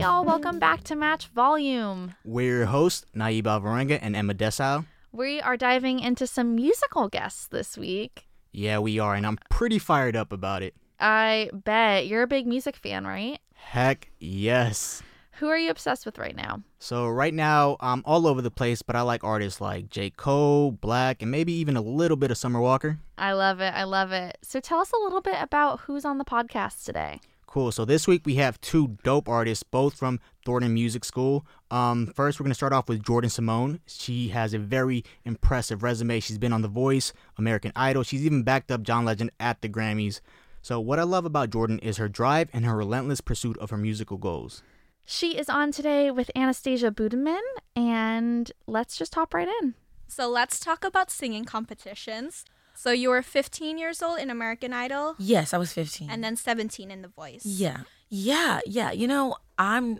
Hey y'all, welcome back to Match Volume. We're your hosts, Naib Alvarenga and Emma Dessau. We are diving into some musical guests this week. Yeah, we are, and I'm pretty fired up about it. I bet you're a big music fan, right? Heck yes. Who are you obsessed with right now? So right now, I'm all over the place, but I like artists like J. Cole, Black, and maybe even a little bit of Summer Walker. I love it. I love it. So tell us a little bit about who's on the podcast today. Cool. So this week we have two dope artists, both from Thornton Music School. Um, first, we're going to start off with Jordan Simone. She has a very impressive resume. She's been on The Voice, American Idol. She's even backed up John Legend at the Grammys. So, what I love about Jordan is her drive and her relentless pursuit of her musical goals. She is on today with Anastasia Budeman, and let's just hop right in. So let's talk about singing competitions. So you were 15 years old in American Idol Yes, I was 15. and then 17 in The Voice. yeah. Yeah, yeah. You know, I'm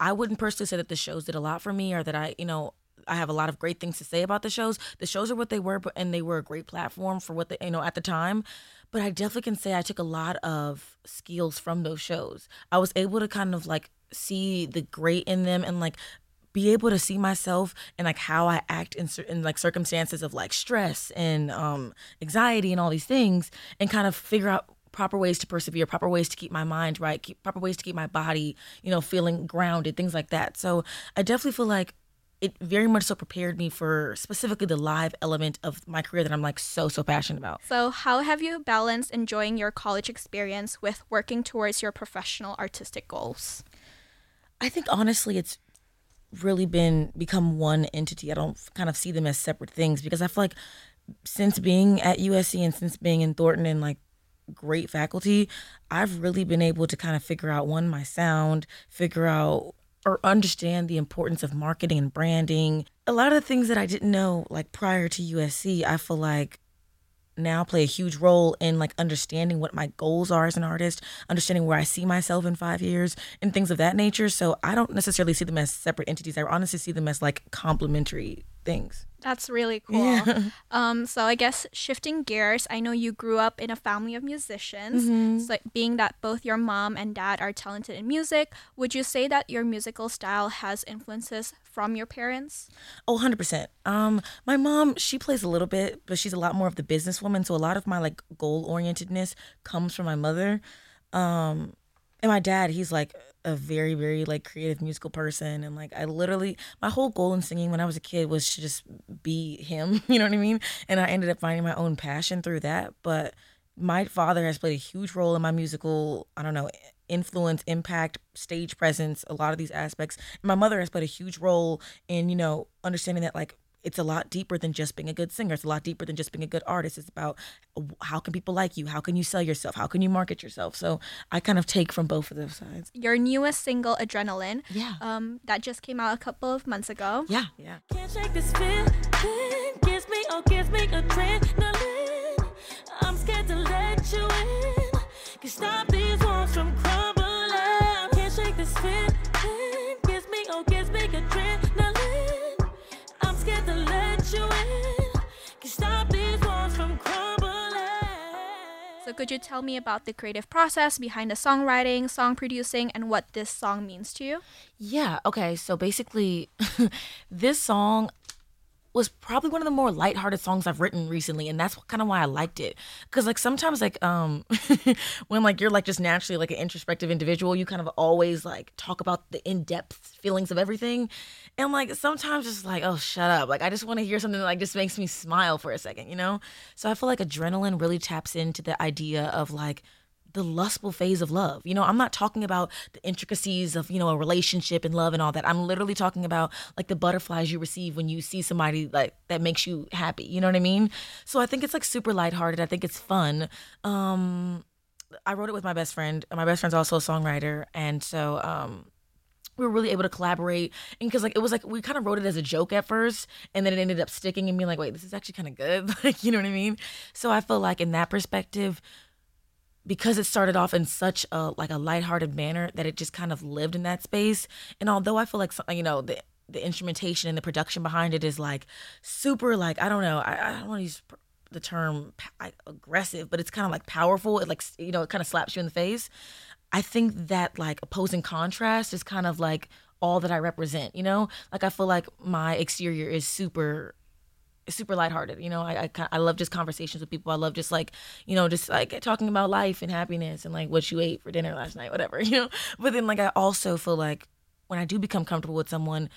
I wouldn't personally say that the shows did a lot for me or that I, you know, I have a lot of great things to say about the shows. The shows are what they were, but and they were a great platform for what they, you know, at the time. But I definitely can say I took a lot of skills from those shows. I was able to kind of like see the great in them and like be able to see myself and like how I act in certain like circumstances of like stress and um anxiety and all these things and kind of figure out proper ways to persevere, proper ways to keep my mind right, keep proper ways to keep my body, you know, feeling grounded, things like that. So I definitely feel like it very much so prepared me for specifically the live element of my career that I'm like so so passionate about. So how have you balanced enjoying your college experience with working towards your professional artistic goals? I think honestly, it's really been become one entity. I don't kind of see them as separate things because I feel like since being at USC and since being in Thornton and like great faculty, I've really been able to kind of figure out one my sound, figure out or understand the importance of marketing and branding. A lot of the things that I didn't know like prior to USC, I feel like now play a huge role in like understanding what my goals are as an artist, understanding where I see myself in five years, and things of that nature. So I don't necessarily see them as separate entities. I honestly see them as like complementary things. That's really cool. Um, so I guess shifting gears, I know you grew up in a family of musicians. So being that both your mom and dad are talented in music, would you say that your musical style has influences from your parents? Oh, 100%. Um, my mom, she plays a little bit, but she's a lot more of the businesswoman. So a lot of my like goal orientedness comes from my mother. Um, and my dad, he's like a very, very like creative musical person. And like I literally, my whole goal in singing when I was a kid was to just be him. You know what I mean? And I ended up finding my own passion through that. But my father has played a huge role in my musical, I don't know, influence, impact, stage presence, a lot of these aspects. My mother has played a huge role in, you know, understanding that like it's a lot deeper than just being a good singer. It's a lot deeper than just being a good artist. It's about how can people like you? How can you sell yourself? How can you market yourself? So I kind of take from both of those sides. Your newest single, Adrenaline, Yeah. um, that just came out a couple of months ago. Yeah. Yeah. Can't shake this feeling. Gives me, oh, gives me adrenaline. I'm scared to let you in. Can stop these walls from crumbling. Can't shake this feeling. Could you tell me about the creative process behind the songwriting, song producing, and what this song means to you? Yeah. Okay. So basically, this song was probably one of the more lighthearted songs I've written recently, and that's kind of why I liked it. Cause like sometimes like um when like you're like just naturally like an introspective individual, you kind of always like talk about the in depth feelings of everything, and like sometimes it's like oh shut up, like I just want to hear something that like just makes me smile for a second, you know. So I feel like adrenaline really taps into the idea of like the lustful phase of love. You know, I'm not talking about the intricacies of, you know, a relationship and love and all that. I'm literally talking about like the butterflies you receive when you see somebody like that makes you happy. You know what I mean? So I think it's like super lighthearted. I think it's fun. Um I wrote it with my best friend. My best friend's also a songwriter. And so um we were really able to collaborate and because like it was like we kind of wrote it as a joke at first and then it ended up sticking and being like wait this is actually kind of good like you know what i mean so i feel like in that perspective because it started off in such a like a lighthearted manner that it just kind of lived in that space. And although I feel like some- you know the the instrumentation and the production behind it is like super like I don't know I, I don't want to use the term aggressive, but it's kind of like powerful. It like you know it kind of slaps you in the face. I think that like opposing contrast is kind of like all that I represent, you know? Like I feel like my exterior is super super lighthearted. You know, I, I I love just conversations with people. I love just like you know just like talking about life and happiness and like what you ate for dinner last night, whatever. You know, but then like I also feel like when I do become comfortable with someone,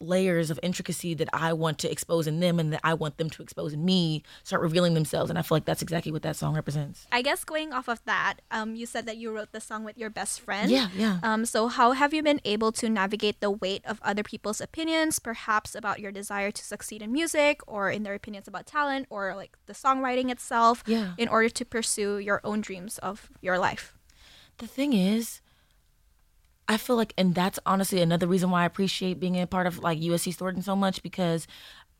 layers of intricacy that I want to expose in them and that I want them to expose in me start revealing themselves. And I feel like that's exactly what that song represents. I guess going off of that, um, you said that you wrote the song with your best friend. Yeah, yeah. Um, so how have you been able to navigate the weight of other people's opinions, perhaps about your desire to succeed in music, or in their opinions about talent, or like the songwriting itself, Yeah. in order to pursue your own dreams of your life? The thing is, I feel like, and that's honestly another reason why I appreciate being a part of like USC Thornton so much because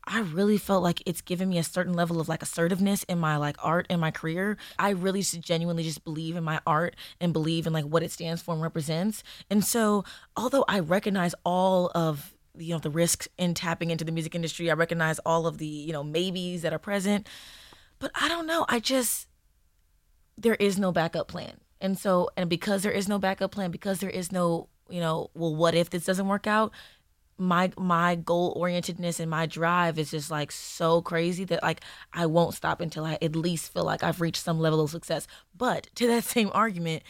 I really felt like it's given me a certain level of like assertiveness in my like art and my career. I really just genuinely just believe in my art and believe in like what it stands for and represents. And so, although I recognize all of you know the risks in tapping into the music industry, I recognize all of the you know maybes that are present, but I don't know. I just there is no backup plan. And so, and because there is no backup plan, because there is no, you know, well, what if this doesn't work out? My my goal orientedness and my drive is just like so crazy that like I won't stop until I at least feel like I've reached some level of success. But to that same argument,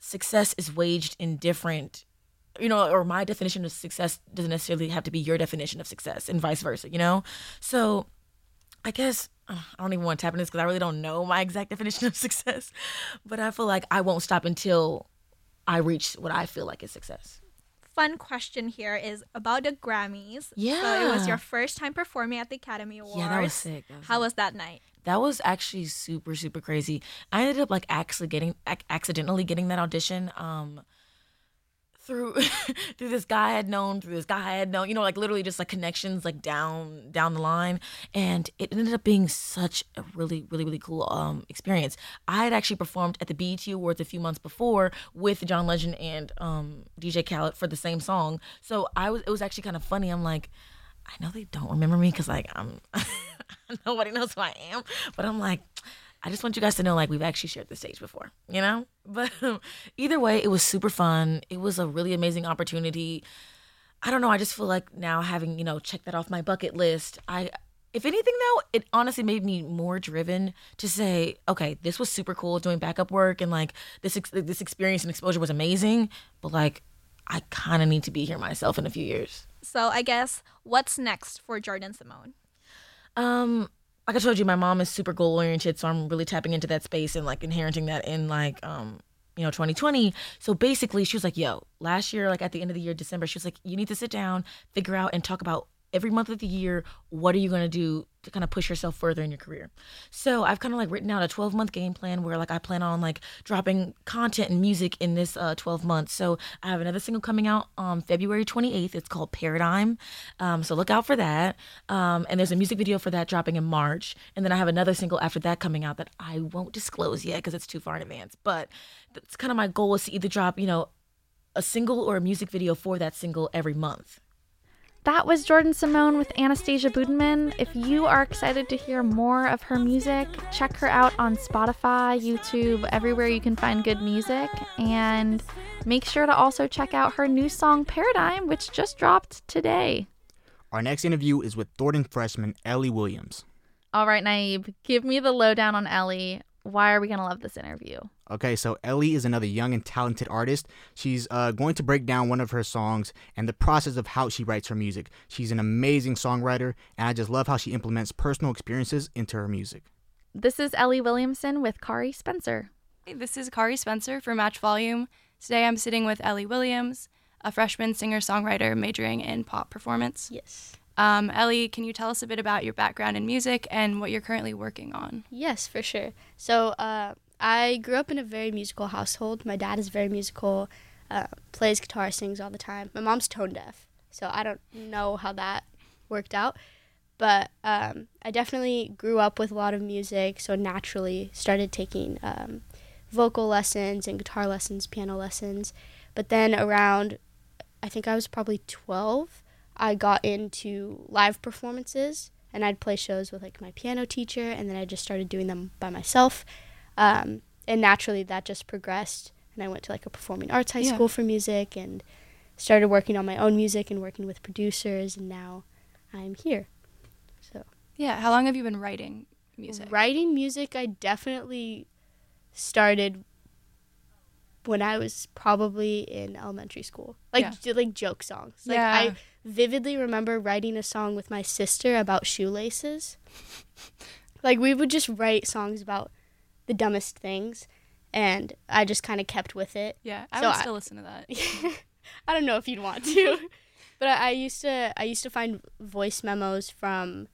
success is waged in different you know, or my definition of success doesn't necessarily have to be your definition of success and vice versa, you know? So I guess I don't even want to tap into this because I really don't know my exact definition of success. But I feel like I won't stop until I reach what I feel like is success. Fun question here is about the Grammys. So it was your first time performing at the Academy Awards. Yeah, that was sick. That was How sick. was that night? That was actually super super crazy. I ended up like actually getting ac- accidentally getting that audition um through through this guy I had known, through this guy I had known, you know, like literally just like connections like down down the line and it ended up being such a really really really cool um experience. I had actually performed at the BET Awards a few months before with John Legend and um DJ Khaled for the same song. So I was it was actually kind of funny. I'm like I know they don't remember me because like I'm nobody knows who I am, but I'm like, I just want you guys to know like we've actually shared the stage before, you know. But um, either way, it was super fun. It was a really amazing opportunity. I don't know. I just feel like now having you know checked that off my bucket list, I. If anything, though, it honestly made me more driven to say, okay, this was super cool doing backup work, and like this ex- this experience and exposure was amazing. But like, I kind of need to be here myself in a few years. So I guess what's next for Jordan Simone? Um, like I told you, my mom is super goal oriented, so I'm really tapping into that space and like inheriting that in like um, you know, 2020. So basically, she was like, "Yo, last year, like at the end of the year, December, she was like, you need to sit down, figure out, and talk about every month of the year, what are you gonna do to kind of push yourself further in your career." So I've kind of like written out a 12 month game plan where like I plan on like dropping content and music in this uh 12 months. So I have another single coming out on February 28th. It's called Paradigm. Um, so look out for that. Um, and there's a music video for that dropping in March. And then I have another single after that coming out that I won't disclose yet because it's too far in advance. But that's kind of my goal is to either drop, you know, a single or a music video for that single every month. That was Jordan Simone with Anastasia Budeman. If you are excited to hear more of her music, check her out on Spotify, YouTube, everywhere you can find good music. And make sure to also check out her new song Paradigm, which just dropped today. Our next interview is with Thornton freshman Ellie Williams. All right, Naib, give me the lowdown on Ellie. Why are we going to love this interview? Okay, so Ellie is another young and talented artist. She's uh, going to break down one of her songs and the process of how she writes her music. She's an amazing songwriter, and I just love how she implements personal experiences into her music. This is Ellie Williamson with Kari Spencer. Hey, this is Kari Spencer for Match Volume. Today I'm sitting with Ellie Williams, a freshman singer songwriter majoring in pop performance. Yes. Um, Ellie, can you tell us a bit about your background in music and what you're currently working on? Yes, for sure. So, uh, I grew up in a very musical household. My dad is very musical, uh, plays guitar, sings all the time. My mom's tone deaf, so I don't know how that worked out. But um, I definitely grew up with a lot of music, so naturally started taking um, vocal lessons and guitar lessons, piano lessons. But then around, I think I was probably 12, I got into live performances and I'd play shows with like my piano teacher and then I just started doing them by myself. Um, and naturally that just progressed and I went to like a performing arts high Yeah. school for music and started working on my own music and working with producers and now I'm here. So Yeah. How long have you been writing music? writing music I definitely started when I was probably in elementary school. Like Yeah. j- like joke songs. Like Yeah. I vividly remember writing a song with my sister about shoelaces. like we would just write songs about the dumbest things and I just kind of kept with it. Yeah. I So would I- still listen to that. I don't know if you'd want to, but I, I used to. I used to find voice memos from.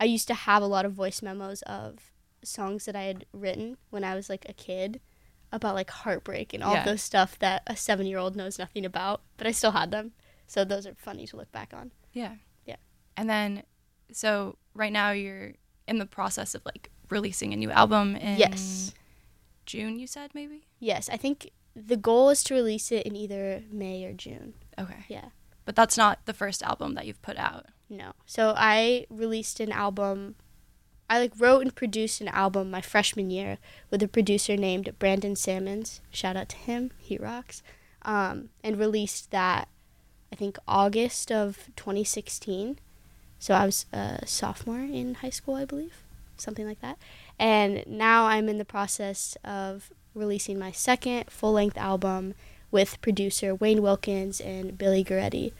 I used to have a lot of voice memos of songs that I had written when I was like a kid, about like heartbreak and all Yeah. those stuff that a seven-year-old knows nothing about. But I still had them, so those are funny to look back on. Yeah. Yeah. And then, so right now you're in the process of like releasing a new album in Yes. June, you said maybe? Yes, I think the goal is to release it in either May or June. Okay. Yeah. But that's not the first album that you've put out. No. So I released an album. I like wrote and produced an album my freshman year with a producer named Brandon Salmons. Shout out to him. He rocks. Um, and released that I think August of 2016. So I was a sophomore in high school, I believe. Something like that. And now I'm in the process of releasing my second full-length album with producer Wayne Wilkins and Billy Goretti.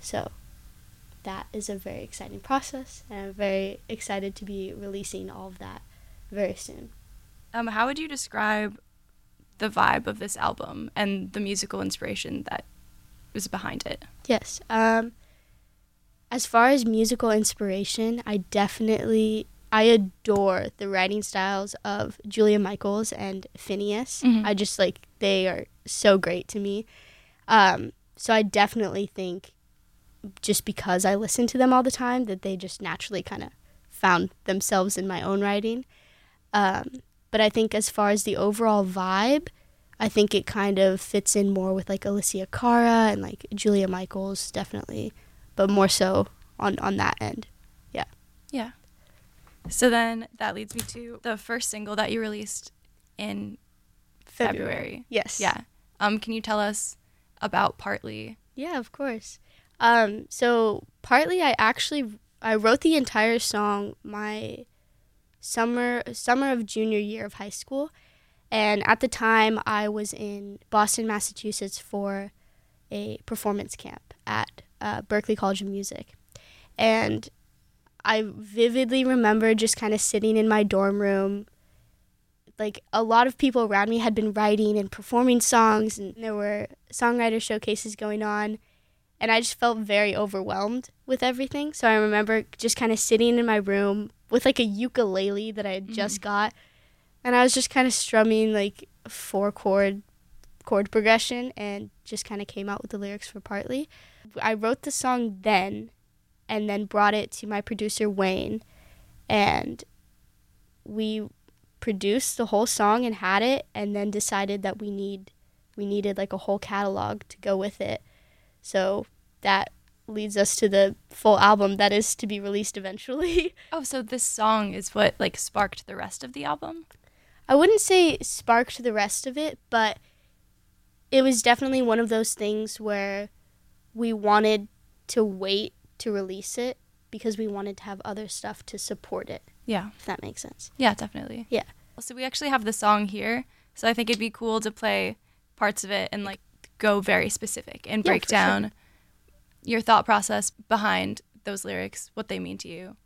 So that is a very exciting process, and I'm very excited to be releasing all of that very soon. Um, how would you describe the vibe of this album and the musical inspiration that was behind it? Yes. Um, as far as musical inspiration, I definitely I adore the writing styles of Julia Michaels and Finneas. Mhm. I just like they are so great to me. Um, so I definitely think just because I listen to them all the time that they just naturally kind of found themselves in my own writing. Um, but I think as far as the overall vibe, I think it kind of fits in more with like Alessia Cara and like Julia Michaels, definitely, but more so on on that end. Yeah. Yeah. So then that leads me to the first single that you released in February. Yes. Yeah. Um, can you tell us about Partly? Yeah, of course. Um, so partly I actually I wrote the entire song my summer summer of junior year of high school, and at the time I was in Boston, Massachusetts for a performance camp at uh, Berklee College of Music, and I vividly remember just kind of sitting in my dorm room. Like a lot of people around me had been writing and performing songs, and there were songwriter showcases going on and I just felt very overwhelmed with everything. So I remember just kind of sitting in my room with like a ukulele that I had just got, and I was just kind of strumming like four chord chord progression and just kind of came out with the lyrics for partly. I wrote the song then and then brought it to my producer Wayne and we produced the whole song and had it and then decided that we need we needed like a whole catalog to go with it. So that leads us to the full album that is to be released eventually. Oh, so this song is what like sparked the rest of the album? I wouldn't say sparked the rest of it, but it was definitely one of those things where we wanted to wait to release it because we wanted to have other stuff to support it, Yeah. if that makes sense. Yeah, definitely. Yeah. So we actually have the song here. So I think it'd be cool to play parts of it and like go very specific and Yeah, break sure. down your thought process behind those lyrics, what they mean to you.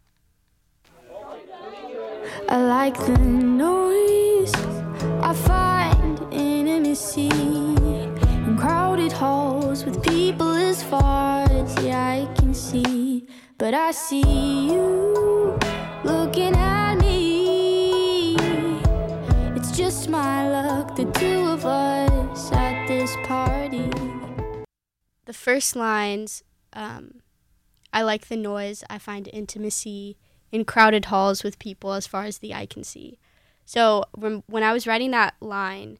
I like the noise. I find intimacy in crowded halls with people as far as the eye can see. But I see you looking at me. It's just my luck, the two of us at this party. The first lines, um, I like the noise. I find intimacy in crowded halls with people as far as the eye can see. So when, when I was writing that line,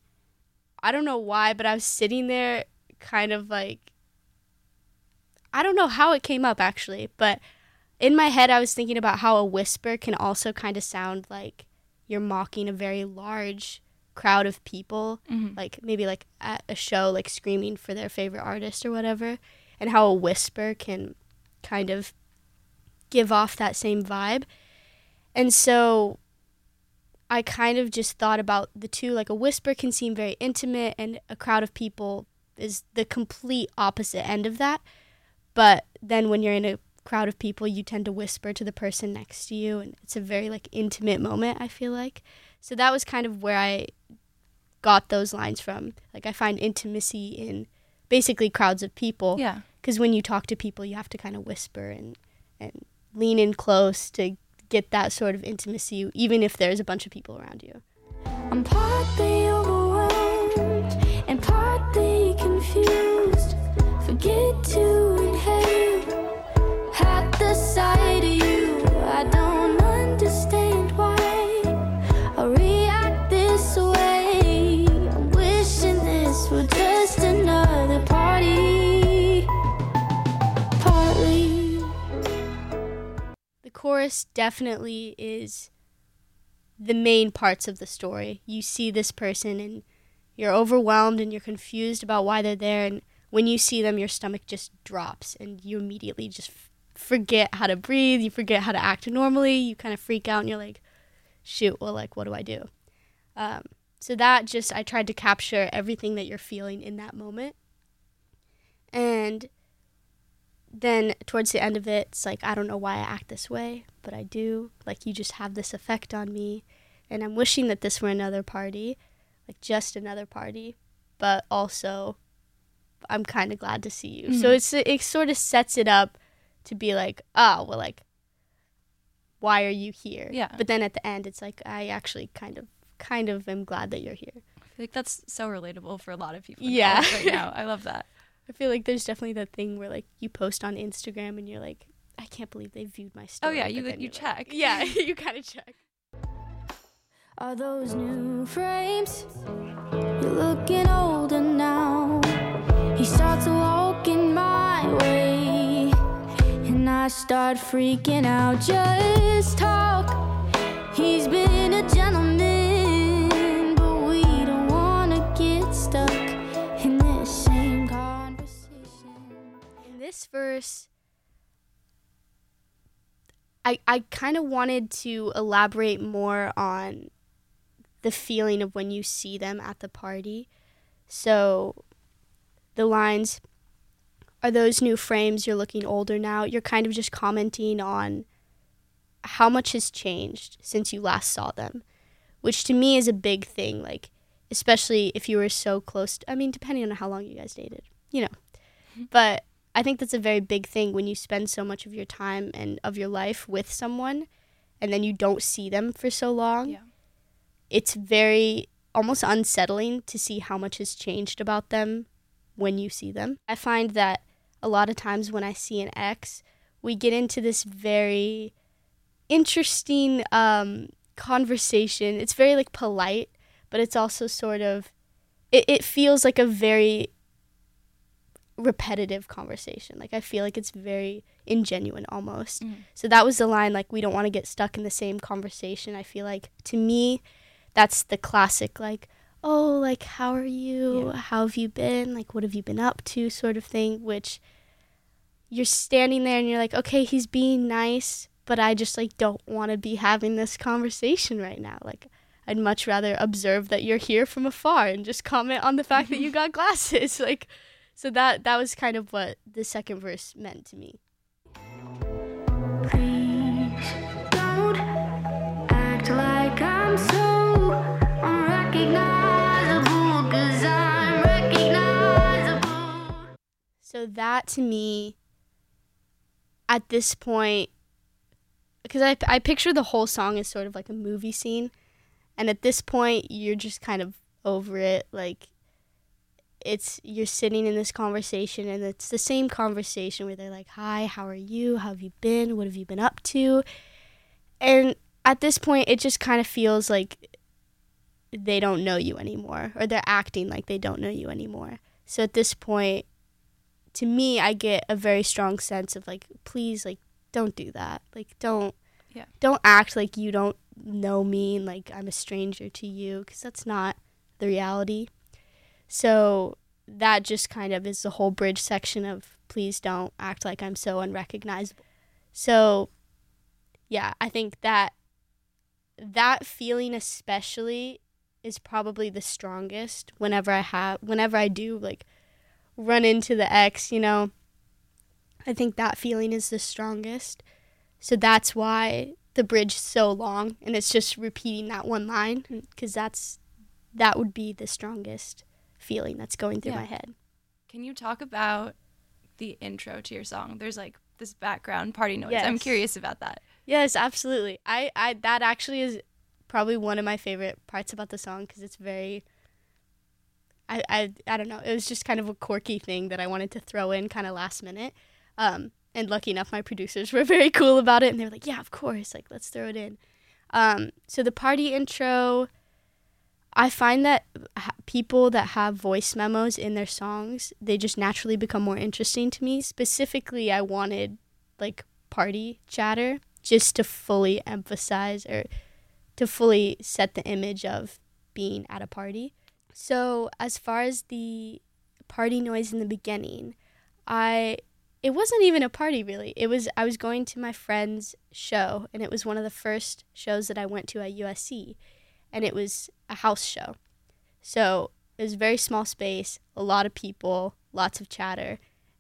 I don't know why, but I was sitting there kind of like, I don't know how it came up actually, but in my head, I was thinking about how a whisper can also kind of sound like you're mocking a very large crowd of people, Mhm. like maybe like at a show, like screaming for their favorite artist or whatever, and how a whisper can kind of give off that same vibe. And so I kind of just thought about the two. Like a whisper can seem very intimate, and a crowd of people is the complete opposite end of that. But then when you're in a crowd of people, you tend to whisper to the person next to you, and it's a very like intimate moment. I feel like so that was kind of where I got those lines from. Like I find intimacy in basically crowds of people Yeah. because when you talk to people, you have to kind of whisper and and lean in close to get that sort of intimacy, even if there's a bunch of people around you. Definitely is the main parts of the story. You see this person and you're overwhelmed and you're confused about why they're there and when you see them your stomach just drops and you immediately just f- forget how to breathe, you forget how to act normally, you kind of freak out and you're like shoot, well like what do I do? Um, so that just I tried to capture everything that you're feeling in that moment. And then towards the end of it, it's like I don't know why I act this way, but I do. Like you just have this effect on me, and I'm wishing that this were another party, like just another party, but also I'm kind of glad to see you. So Mhm. it's it sort of sets it up to be like, oh well, like why are you here? Yeah. But then at the end, it's like I actually kind of kind of am glad that you're here. I feel like that's so relatable for a lot of people. Yeah. right now. I love that. I feel like there's definitely that thing where like you post on Instagram and you're like, I can't believe they viewed my oh, story. Oh yeah, you you you're like- check. yeah, you kind of check. Are those new frames? You're looking older now. He starts walking my way, and I start freaking out. Just talk. He's been verse, I I kind of wanted to elaborate more on the feeling of when you see them at the party. So the lines are those new frames you're looking older now. You're kind of just commenting on how much has changed since you last saw them, which to me is a big thing like especially if you were so close to, I mean depending on how long you guys dated, you know. Mm-hmm. But I think that's a very big thing when you spend so much of your time and of your life with someone and then you don't see them for so long. Yeah. It's very almost unsettling to see how much has changed about them when you see them. I find that a lot of times when I see an ex, we get into this very interesting um, conversation. It's very like polite, but it's also sort of it, it feels like a very repetitive conversation. Like I feel like it's very ingenuine almost. Mhm. So that was the line like we don't want to get stuck in the same conversation. I feel like to me that's the classic like oh like how are you? Yeah. How have you been? Like what have you been up to sort of thing which you're standing there and you're like okay he's being nice but I just like don't want to be having this conversation right now. Like I'd much rather observe that you're here from afar and just comment on the fact that you got glasses. Like so that that was kind of what the second verse meant to me. Please don't act like I'm so unrecognizable, cause I'm recognizable. So that to me, at this point, because I, I picture the whole song as sort of like a movie scene. And at this point, you're just kind of over it. Like, it's, you're sitting in this conversation, and it's the same conversation where they're like, Hi, how are you? How have you been? What have you been up to? And at this point, it just kind of feels like they don't know you anymore, or they're acting like they don't know you anymore. So at this point, to me, I get a very strong sense of like, please, like, don't do that. Like, don't Yeah. Don't act like you don't know me and like I'm a stranger to you because that's not the reality. So that just kind of is the whole bridge section of please don't act like I'm so unrecognizable. So yeah, I think that that feeling especially is probably the strongest whenever I have whenever I do like run into the ex, you know. I think that feeling is the strongest. So that's why the bridge so long and it's just repeating that one line because that's that would be the strongest feeling that's going through Yeah. my head. Can you talk about the intro to your song? There's like this background party noise. I'm curious about that. Yes, absolutely. I, I that actually is probably one of my favorite parts about the song because it's very. I, I I don't know. It was just kind of a quirky thing that I wanted to throw in kind of last minute. Um, and lucky enough, my producers were very cool about it, and they were like, "Yeah, of course, like let's throw it in." Um, so the party intro, I find that ha- people that have voice memos in their songs, they just naturally become more interesting to me. Specifically, I wanted like party chatter just to fully emphasize or to fully set the image of being at a party. So, as far as the party noise in the beginning, I it wasn't even a party really. It was I was going to my friend's show and it was one of the first shows that I went to at USC and it was a house show. So, it was a very small space, a lot of people, lots of chatter,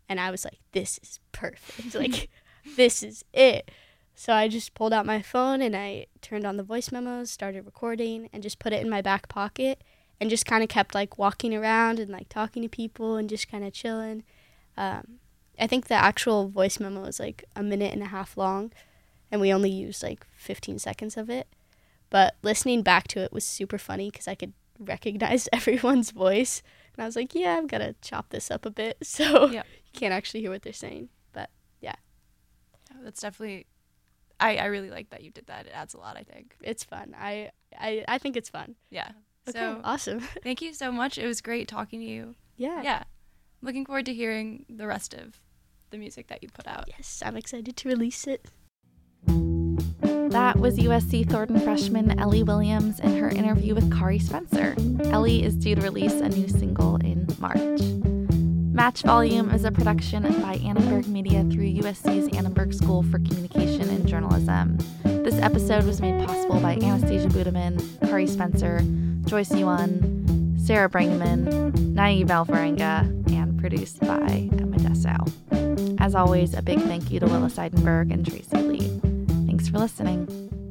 and I was like this is perfect. like this is it. So I just pulled out my phone and I turned on the voice memos, started recording, and just put it in my back pocket and just kind of kept like walking around and like talking to people and just kind of chilling. Um, I think the actual voice memo is like a minute and a half long and we only used like 15 seconds of it. But listening back to it was super funny because I could recognize everyone's voice. And I was like, yeah, I've got to chop this up a bit so Yep. you can't actually hear what they're saying. But Oh, That's definitely. I, I really like that you did that. It adds a lot, I think. it's fun. I, I, I think it's fun. Yeah. Okay, So awesome. thank you so much. It was great talking to you. Yeah. Yeah. Looking forward to hearing the rest of the music that you put out. Yes, I'm excited to release it. That was USC Thornton freshman Ellie Williams in her interview with Kari Spencer. Ellie is due to release a new single in March. Match Volume is a production by Annenberg Media through USC's Annenberg School for Communication and Journalism. This episode was made possible by Anastasia Budeman, Kari Spencer, Joyce Yuan, Sarah Brangman, Naib Alvarenga, and produced by Emma Dessau. As always, a big thank you to Willa Seidenberg and Tracy Lee. For listening.